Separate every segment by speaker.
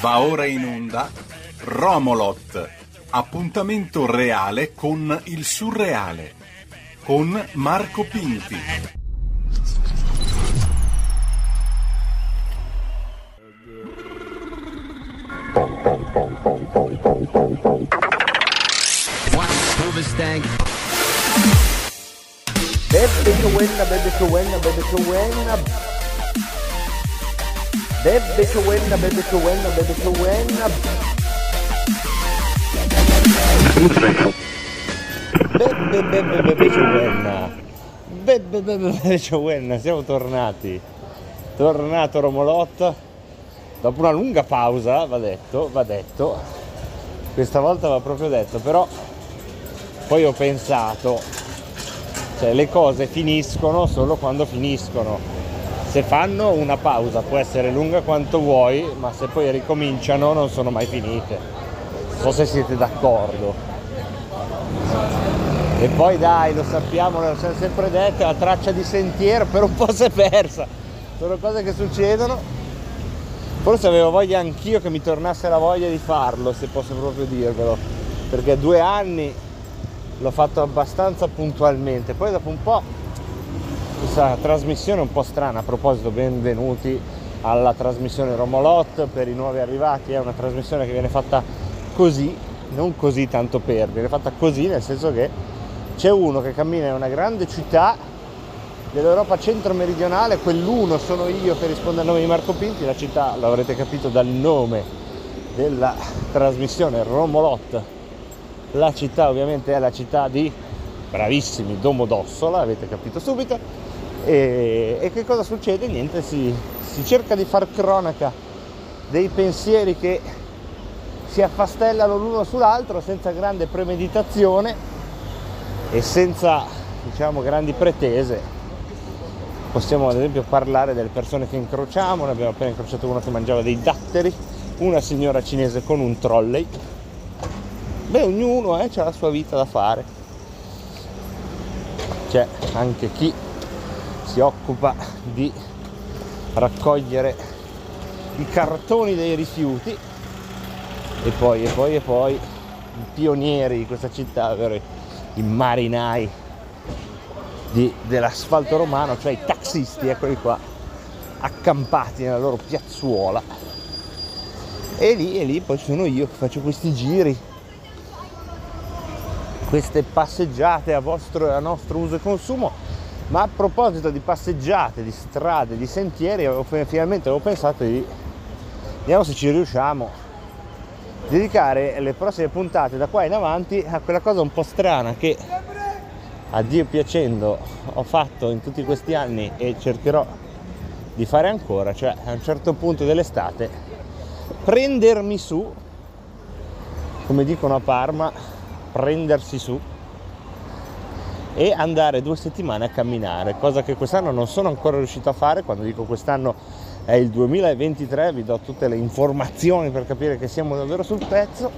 Speaker 1: Va ora in onda Romolot, appuntamento reale con il surreale, con Marco Pinti.
Speaker 2: Bebe che buena, bebe che buena, bebe che buena. Bebe che buena, bebe che buena, bebe che buena. Bebe, bebe, bebe che buena. Bebe, bebe, bebe che buena. Siamo tornati. Tornato Romolot. Dopo una lunga pausa, va detto, va detto. Questa volta va proprio detto, però poi ho pensato, cioè le cose finiscono solo quando finiscono. Se fanno una pausa può essere lunga quanto vuoi, ma se poi ricominciano non sono mai finite. Non so se siete d'accordo. E poi dai, lo sappiamo, lo siamo sempre detto, la traccia di sentiero per un po' si è persa. Sono cose che succedono. Forse avevo voglia anch'io che mi tornasse la voglia di farlo, se posso proprio dirvelo. Perché due anni l'ho fatto abbastanza puntualmente. Poi dopo un po' questa trasmissione un po' strana, a proposito, benvenuti alla trasmissione Romolot per i nuovi arrivati, è una trasmissione che viene fatta così, non così tanto per, viene fatta così nel senso che c'è uno che cammina in una grande città dell'Europa centro-meridionale, quell'uno sono io che risponde al nome di Marco Pinti, la città, lo avrete capito dal nome della trasmissione Romolot, la città ovviamente è la città di bravissimi Domodossola, avete capito subito. E, e che cosa succede? Niente, si, si, cerca di far cronaca dei pensieri che si affastellano l'uno sull'altro senza grande premeditazione e senza diciamo grandi pretese. Possiamo ad esempio parlare delle persone che incrociamo, ne abbiamo appena incrociato uno che mangiava dei datteri, una signora cinese con un trolley, beh ognuno eh, ha la sua vita da fare c'è anche chi si occupa di raccogliere i cartoni dei rifiuti e poi e poi e poi i pionieri di questa città ovvero i marinai di, dell'asfalto romano cioè i taxisti eccoli qua accampati nella loro piazzuola e lì e lì poi sono io che faccio questi giri queste passeggiate a, vostro, a nostro uso e consumo. Ma a proposito di passeggiate, di strade, di sentieri, finalmente avevo pensato di, vediamo se ci riusciamo, dedicare le prossime puntate da qua in avanti a quella cosa un po' strana che a Dio piacendo ho fatto in tutti questi anni e cercherò di fare ancora, cioè a un certo punto dell'estate prendermi su, come dicono a Parma, prendersi su e andare due settimane a camminare, cosa che quest'anno non sono ancora riuscito a fare, quando dico quest'anno è il 2023, vi do tutte le informazioni per capire che siamo davvero sul pezzo,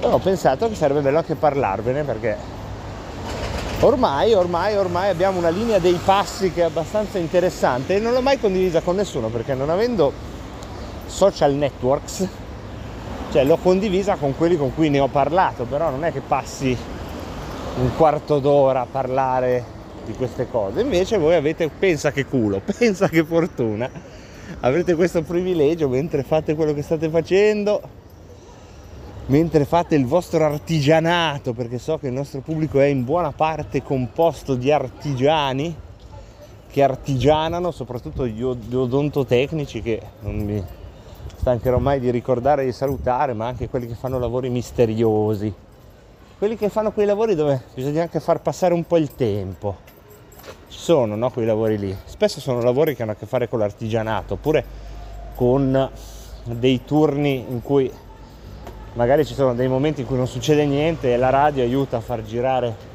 Speaker 2: però ho pensato che sarebbe bello anche parlarvene perché ormai, ormai, ormai abbiamo una linea dei passi che è abbastanza interessante e non l'ho mai condivisa con nessuno perché non avendo social networks cioè l'ho condivisa con quelli con cui ne ho parlato, però non è che passi un quarto d'ora a parlare di queste cose. Invece voi avete, pensa che culo, pensa che fortuna, avrete questo privilegio mentre fate quello che state facendo, mentre fate il vostro artigianato, perché so che il nostro pubblico è in buona parte composto di artigiani che artigianano, soprattutto gli odontotecnici che non mi stancherò mai di ricordare e di salutare, ma anche quelli che fanno lavori misteriosi, quelli che fanno quei lavori dove bisogna anche far passare un po' il tempo. Ci sono no, quei lavori lì, spesso sono lavori che hanno a che fare con l'artigianato, oppure con dei turni in cui magari ci sono dei momenti in cui non succede niente e la radio aiuta a far girare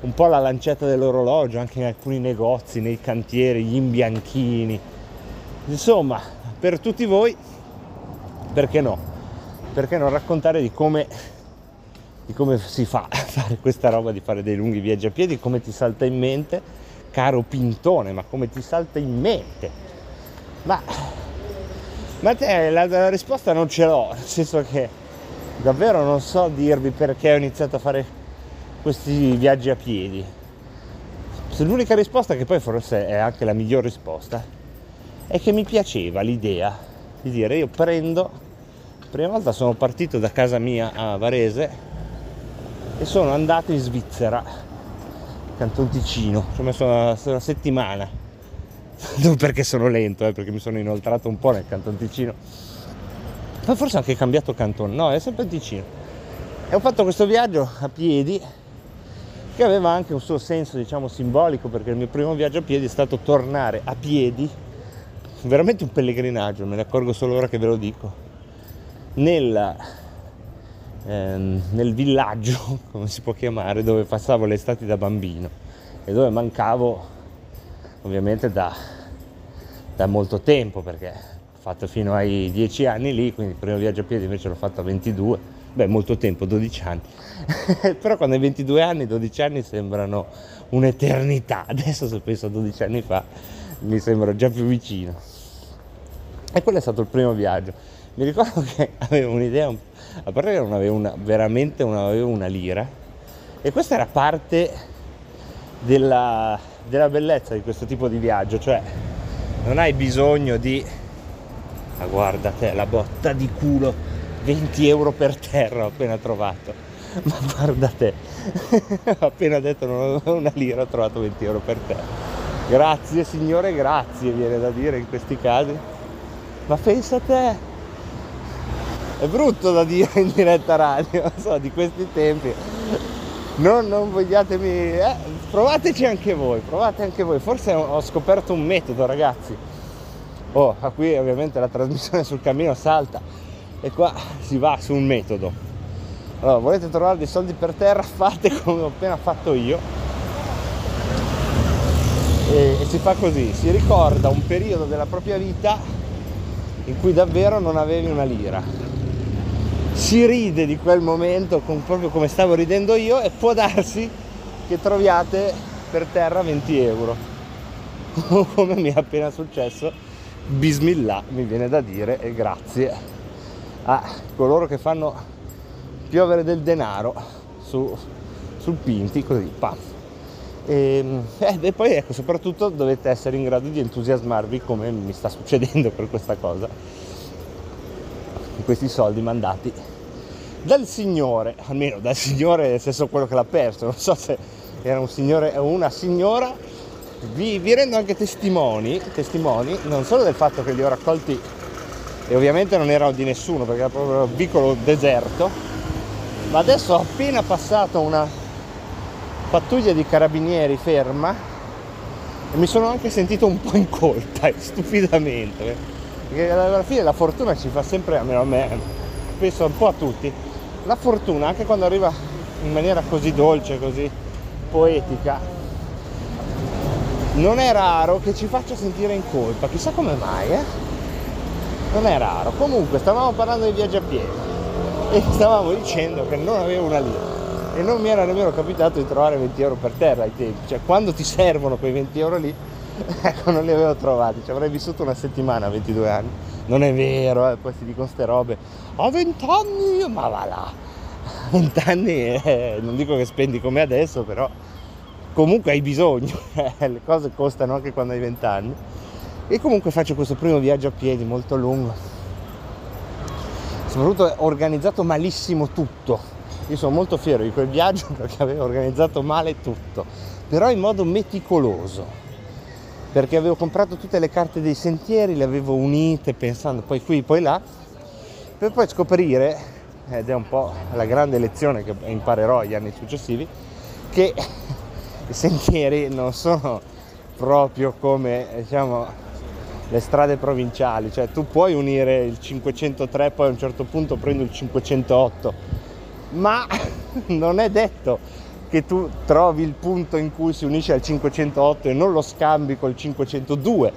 Speaker 2: un po' la lancetta dell'orologio anche in alcuni negozi, nei cantieri, gli imbianchini. Insomma, per tutti voi perché no? Perché non raccontare di come, di come si fa a fare questa roba, di fare dei lunghi viaggi a piedi, come ti salta in mente, caro Pintone, ma come ti salta in mente? Ma Ma te la, la risposta non ce l'ho, nel senso che davvero non so dirvi perché ho iniziato a fare questi viaggi a piedi. L'unica risposta, che poi forse è anche la miglior risposta, è che mi piaceva l'idea di dire io prendo, prima volta sono partito da casa mia a Varese e sono andato in Svizzera, Canton Ticino, ci ho messo una, una settimana, non perché sono lento, eh, perché mi sono inoltrato un po' nel Canton Ticino, ma forse anche cambiato canton, no, è sempre Ticino. E ho fatto questo viaggio a piedi che aveva anche un suo senso, diciamo, simbolico, perché il mio primo viaggio a piedi è stato tornare a piedi, veramente un pellegrinaggio, me ne accorgo solo ora che ve lo dico, nel, ehm, nel villaggio, come si può chiamare, dove passavo le estati da bambino e dove mancavo ovviamente da, da molto tempo, perché ho fatto fino ai 10 anni lì, quindi il primo viaggio a piedi invece l'ho fatto a 22 beh molto tempo, 12 anni, però quando hai 22 anni, 12 anni sembrano un'eternità, adesso se penso a 12 anni fa mi sembra già più vicino. E quello è stato il primo viaggio. Mi ricordo che avevo un'idea, a parte che non avevo una, veramente non avevo una lira, e questa era parte della, della bellezza di questo tipo di viaggio, cioè non hai bisogno di... Ma guarda te, la botta di culo 20 euro per terra ho appena trovato. Ma guarda te, ho appena detto non avevo una lira, ho trovato 20 euro per terra. Grazie signore, grazie viene da dire in questi casi. Ma pensa a te, è brutto da dire in diretta radio, so, di questi tempi. Non, non vogliatemi, eh, provateci anche voi, provate anche voi. Forse ho scoperto un metodo, ragazzi. Oh, qui ovviamente la trasmissione sul cammino salta e qua si va su un metodo. Allora, volete trovare dei soldi per terra, fate come ho appena fatto io. E, e si fa così, si ricorda un periodo della propria vita in cui davvero non avevi una lira. Si ride di quel momento con, proprio come stavo ridendo io e può darsi che troviate per terra 20 euro. come mi è appena successo. Bismillah mi viene da dire e grazie a coloro che fanno piovere del denaro su, sul Pinti, così, pam. E, ehm, eh, e, poi ecco, soprattutto dovete essere in grado di entusiasmarvi come mi sta succedendo per questa cosa, questi soldi mandati dal Signore, almeno dal Signore nel senso quello che l'ha perso, non so se era un signore o una signora, vi, vi rendo anche testimoni, testimoni non solo del fatto che li ho raccolti e ovviamente non erano di nessuno perché era proprio un piccolo deserto ma adesso ho appena passato una pattuglia di carabinieri ferma e mi sono anche sentito un po' in colpa stupidamente perché alla fine la fortuna ci fa sempre almeno a me penso un po' a tutti. La fortuna anche quando arriva in maniera così dolce così poetica non è raro che ci faccia sentire in colpa. Chissà come mai eh? Non è raro. Comunque stavamo parlando di viaggio a piedi e stavamo dicendo che non avevo una lira e non mi era nemmeno capitato di trovare 20 euro per terra ai tempi, cioè quando ti servono quei 20 euro lì, ecco non li avevo trovati, ci avrei vissuto una settimana a 22 anni, non è vero, eh, poi si dicono ste robe, ho 20 anni, ma va là, 20 anni eh, non dico che spendi come adesso, però comunque hai bisogno, eh, le cose costano anche quando hai 20 anni e comunque faccio questo primo viaggio a piedi molto lungo. Soprattutto organizzato malissimo tutto. Io sono molto fiero di quel viaggio perché avevo organizzato male tutto. Però in modo meticoloso perché avevo comprato tutte le carte dei sentieri le avevo unite pensando poi qui poi là per poi scoprire ed è un po' la grande lezione che imparerò agli anni successivi che i sentieri non sono proprio come diciamo le strade provinciali, cioè tu puoi unire il 503 poi a un certo punto prendi il 508, ma non è detto che tu trovi il punto in cui si unisce al 508 e non lo scambi col 502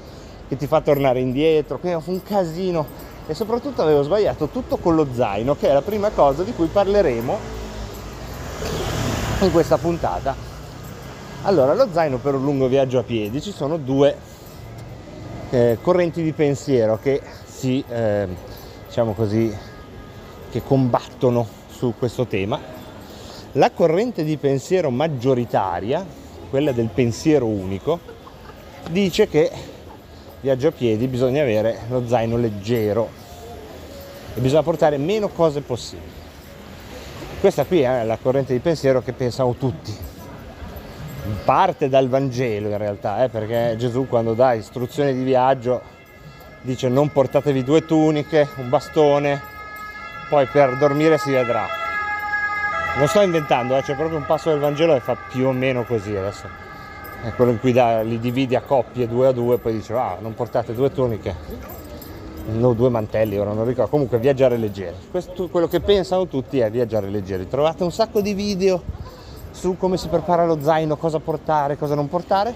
Speaker 2: che ti fa tornare indietro, quindi fu un casino e soprattutto avevo sbagliato tutto con lo zaino, che è la prima cosa di cui parleremo in questa puntata. Allora, lo zaino per un lungo viaggio a piedi ci sono due eh, correnti di pensiero che si, eh, diciamo così, che combattono su questo tema. La corrente di pensiero maggioritaria, quella del pensiero unico, dice che viaggio a piedi bisogna avere lo zaino leggero e bisogna portare meno cose possibili. Questa qui è la corrente di pensiero che pensano tutti. Parte dal Vangelo in realtà, eh, perché Gesù quando dà istruzioni di viaggio dice non portatevi due tuniche, un bastone, poi per dormire si vedrà. Non sto inventando, eh, c'è proprio un passo del Vangelo che fa più o meno così adesso. È quello in cui da, li dividi a coppie due a due, poi dice ah, non portate due tuniche, no, due mantelli, ora non ricordo, comunque viaggiare leggeri. Questo, quello che pensano tutti è viaggiare leggeri. Trovate un sacco di video su come si prepara lo zaino, cosa portare, cosa non portare,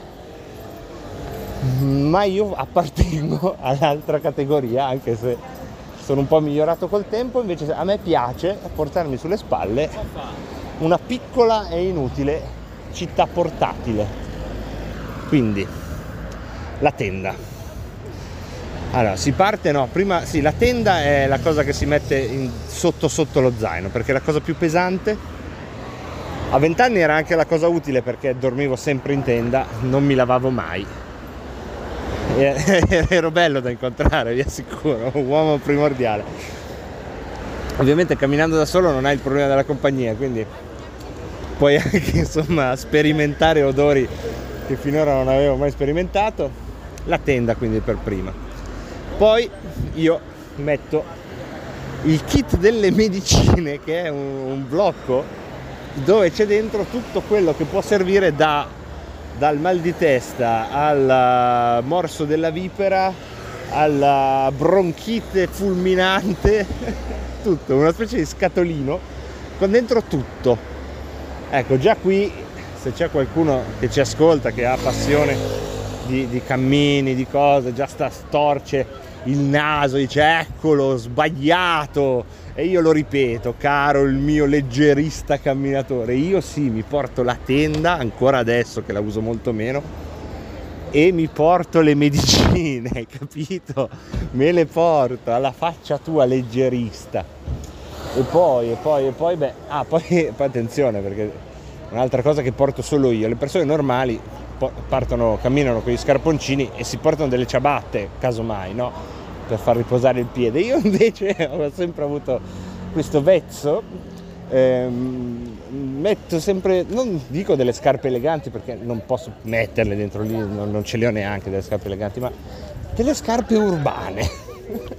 Speaker 2: ma io appartengo all'altra categoria, anche se sono un po' migliorato col tempo, invece a me piace portarmi sulle spalle una piccola e inutile città portatile. Quindi la tenda. Allora, si parte, no, prima sì, la tenda è la cosa che si mette in, sotto sotto lo zaino, perché è la cosa più pesante. A vent'anni era anche la cosa utile perché dormivo sempre in tenda, non mi lavavo mai. E, ero bello da incontrare, vi assicuro, un uomo primordiale. Ovviamente camminando da solo non hai il problema della compagnia, quindi puoi anche insomma sperimentare odori che finora non avevo mai sperimentato. La tenda quindi per prima poi io metto il kit delle medicine che è un, un blocco dove c'è dentro tutto quello che può servire da, dal mal di testa al morso della vipera alla bronchite fulminante tutto una specie di scatolino con dentro tutto. Ecco già qui se c'è qualcuno che ci ascolta che ha passione di, di cammini di cose già sta storce il naso, dice eccolo, sbagliato. E io lo ripeto, caro il mio leggerista camminatore, io sì, mi porto la tenda, ancora adesso che la uso molto meno, e mi porto le medicine, capito? Me le porto alla faccia tua leggerista. E poi, e poi, e poi, beh, ah, poi, poi attenzione perché un'altra cosa che porto solo io, le persone normali partono, camminano con gli scarponcini e si portano delle ciabatte, casomai, no? Per far riposare il piede. Io invece ho sempre avuto questo vezzo, ehm, metto sempre, non dico delle scarpe eleganti perché non posso metterle dentro lì, non, non ce le ho neanche delle scarpe eleganti, ma delle scarpe urbane.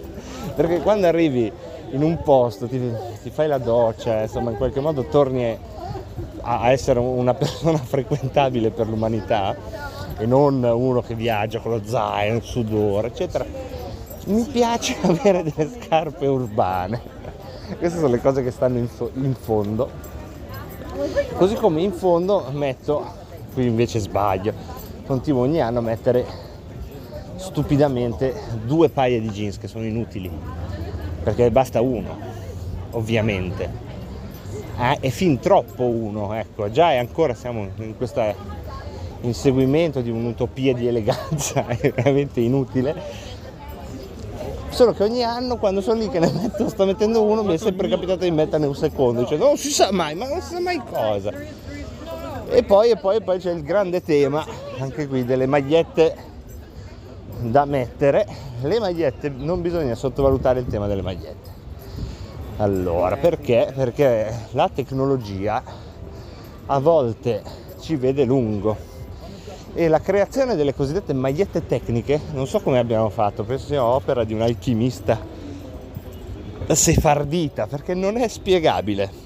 Speaker 2: perché quando arrivi in un posto, ti, ti, fai la doccia, insomma in qualche modo torni a essere una persona frequentabile per l'umanità e non uno che viaggia con lo zaino, il sudore, eccetera mi piace avere delle scarpe urbane. Queste sono le cose che stanno in, so- in fondo. Così come in fondo metto, qui invece sbaglio, continuo ogni anno a mettere stupidamente due paia di jeans che sono inutili, perché basta uno, ovviamente. Eh, è fin troppo uno, ecco, già è ancora siamo in questo inseguimento di un'utopia di eleganza, è veramente inutile Solo che ogni anno quando sono lì che ne metto, sto mettendo uno, mi è sempre capitato di metterne un secondo, cioè non si sa mai, ma non si sa mai cosa. E poi, e poi, e poi c'è il grande tema, anche qui, delle magliette da mettere. Le magliette, non bisogna sottovalutare il tema delle magliette. Allora, perché? Perché la tecnologia a volte ci vede lungo e la creazione delle cosiddette magliette tecniche, non so come abbiamo fatto, penso sia opera di un alchimista sefardita, perché non è spiegabile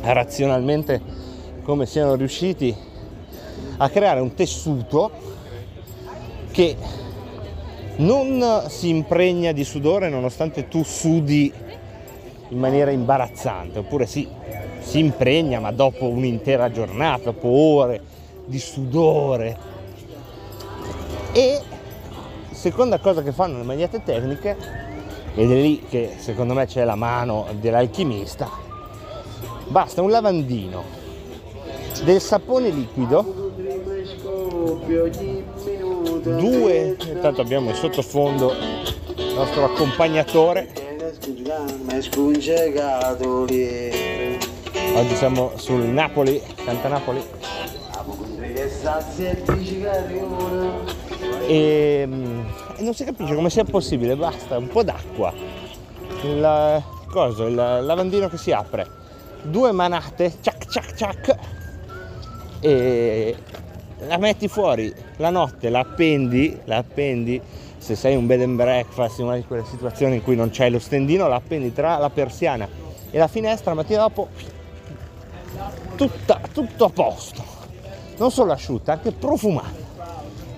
Speaker 2: razionalmente come siano riusciti a creare un tessuto che non si impregna di sudore nonostante tu sudi in maniera imbarazzante, oppure sì, si impregna ma dopo un'intera giornata, dopo ore di sudore. E seconda cosa che fanno le magliette tecniche, ed è lì che secondo me c'è la mano dell'alchimista, basta un lavandino, del sapone liquido, due, intanto abbiamo il sottofondo nostro accompagnatore. Oggi siamo sul Napoli, Santa Napoli. E mm, non si capisce come sia possibile, basta un po' d'acqua. Il, coso, il lavandino che si apre, due manate, ciac ciac ciac, e la metti fuori la notte, la appendi, la appendi, se sei un bed and breakfast, in una di quelle situazioni in cui non c'è lo stendino, la appendi tra la persiana e la finestra, la mattina dopo tutta, tutto a posto, non solo asciutta, anche profumata.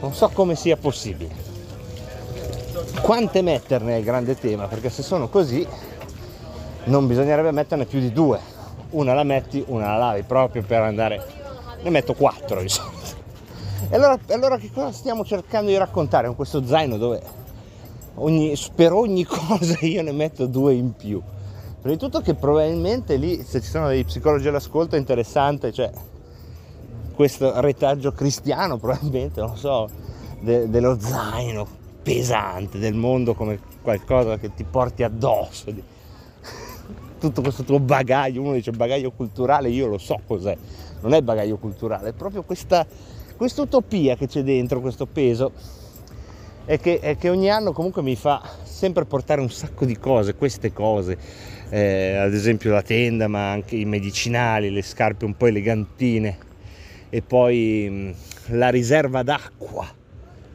Speaker 2: Non so come sia possibile. Quante metterne è il grande tema, perché se sono così non bisognerebbe metterne più di due. Una la metti, una la lavi proprio per andare. Ne metto quattro solito. E allora, allora che cosa stiamo cercando di raccontare con questo zaino dove ogni, per ogni cosa io ne metto due in più? Prima di tutto che probabilmente lì, se ci sono dei psicologi all'ascolto, è interessante, cioè questo retaggio cristiano probabilmente, non so, de, dello zaino pesante del mondo come qualcosa che ti porti addosso. Tutto questo tuo bagaglio, uno dice bagaglio culturale, io lo so cos'è, non è bagaglio culturale, è proprio questa, utopia che c'è dentro, questo peso, e che, che, ogni anno comunque mi fa sempre portare un sacco di cose, queste cose, eh, ad esempio la tenda, ma anche i medicinali, le scarpe un po' elegantine, e poi mh, la riserva d'acqua,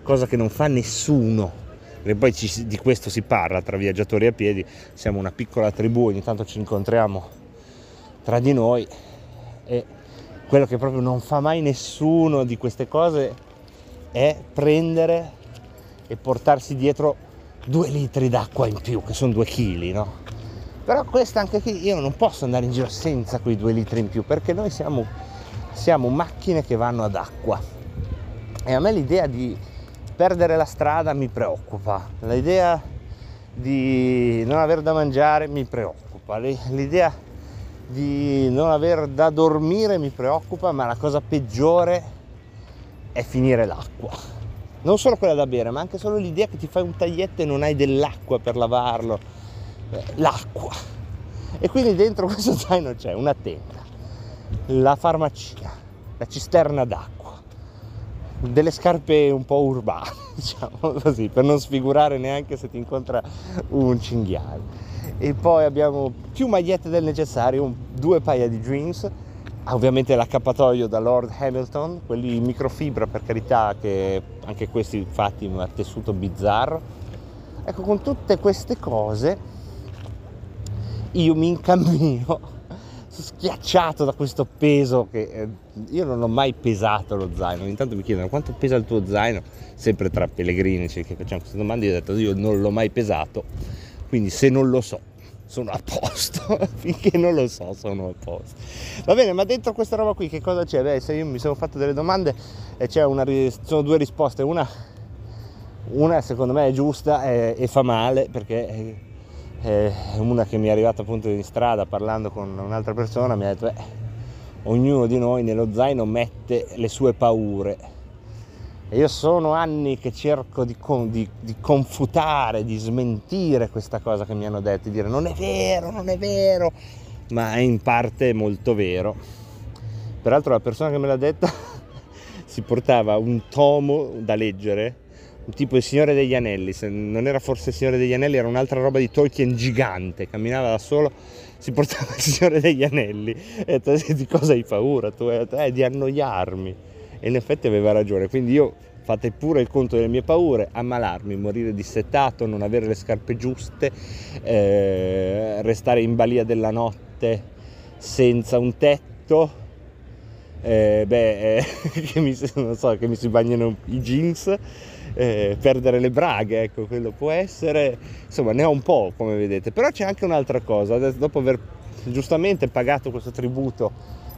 Speaker 2: cosa che non fa nessuno e poi ci, di questo si parla tra viaggiatori a piedi, siamo una piccola tribù, ogni tanto ci incontriamo tra di noi e quello che proprio non fa mai nessuno di queste cose è prendere e portarsi dietro due litri d'acqua in più, che sono due chili, no? Però questa anche qui, io non posso andare in giro senza quei due litri in più, perché noi siamo, siamo macchine che vanno ad acqua. E a me l'idea di perdere la strada mi preoccupa, l'idea di non aver da mangiare mi preoccupa, l'idea di non aver da dormire mi preoccupa, ma la cosa peggiore è finire l'acqua. Non solo quella da bere, ma anche solo l'idea che ti fai un taglietto e non hai dell'acqua per lavarlo. Eh, l'acqua. E quindi dentro questo zaino c'è una tenda, la farmacia, la cisterna d'acqua delle scarpe un po' urbane, diciamo così, per non sfigurare neanche se ti incontra un cinghiale. E poi abbiamo più magliette del necessario, due paia di jeans, ovviamente l'accappatoio da Lord Hamilton, quelli in microfibra per carità, che anche questi fatti in un tessuto bizzarro. Ecco, con tutte queste cose io mi incammino schiacciato da questo peso che eh, io non ho mai pesato lo zaino. Intanto mi chiedono quanto pesa il tuo zaino, sempre tra pellegrini cioè, che facciamo queste domande, io ho detto io non l'ho mai pesato, quindi se non lo so sono a posto, finché non lo so sono a posto. Va bene, ma dentro questa roba qui che cosa c'è? Beh, se io mi sono fatto delle domande e c'è una, sono due risposte, una, una secondo me è giusta e, e fa male perché eh, una che mi è arrivata appunto in strada parlando con un'altra persona mi ha detto eh, ognuno di noi nello zaino mette le sue paure e io sono anni che cerco di, di, di, confutare, di smentire questa cosa che mi hanno detto, di dire non è vero, non è vero, ma è in parte molto vero. Peraltro la persona che me l'ha detta si portava un tomo da leggere tipo il Signore degli Anelli, se non era forse il Signore degli Anelli, era un'altra roba di Tolkien gigante, camminava da solo, si portava il Signore degli Anelli e detto, di cosa hai paura? Tu hai detto, eh, di annoiarmi. E in effetti aveva ragione, quindi io fate pure il conto delle mie paure, ammalarmi, morire dissettato, non avere le scarpe giuste, eh, restare in balia della notte senza un tetto, eh, beh, eh, che, mi, so, che mi si bagnano i jeans, eh, perdere le braghe, ecco, quello può essere, insomma ne ho un po' come vedete, però c'è anche un'altra cosa, dopo aver giustamente pagato questo tributo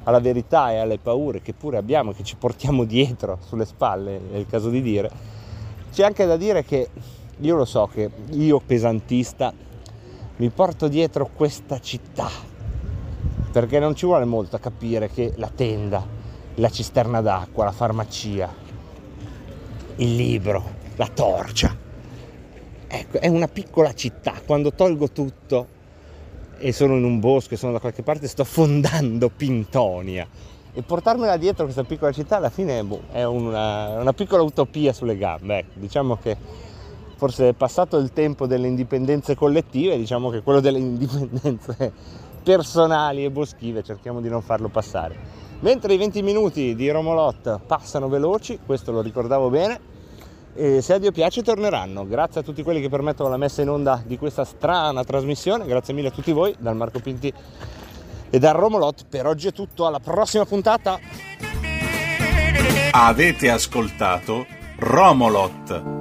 Speaker 2: alla verità e alle paure che pure abbiamo, che ci portiamo dietro sulle spalle, è il caso di dire, c'è anche da dire che io lo so che io pesantista mi porto dietro questa città, perché non ci vuole molto a capire che la tenda, la cisterna d'acqua, la farmacia, il libro, la torcia, ecco, è una piccola città, quando tolgo tutto e sono in un bosco e sono da qualche parte, sto fondando Pintonia. E portarmela dietro questa piccola città alla fine boh, è una, una, piccola utopia sulle gambe. Ecco, diciamo che forse è passato il tempo delle indipendenze collettive, diciamo che quello delle indipendenze personali e boschive cerchiamo di non farlo passare. Mentre i 20 minuti di Romolot passano veloci, questo lo ricordavo bene, e se a Dio piace torneranno. Grazie a tutti quelli che permettono la messa in onda di questa strana trasmissione, grazie mille a tutti voi, dal Marco Pinti e dal Romolot. Per oggi è tutto, alla prossima puntata.
Speaker 1: Avete ascoltato Romolot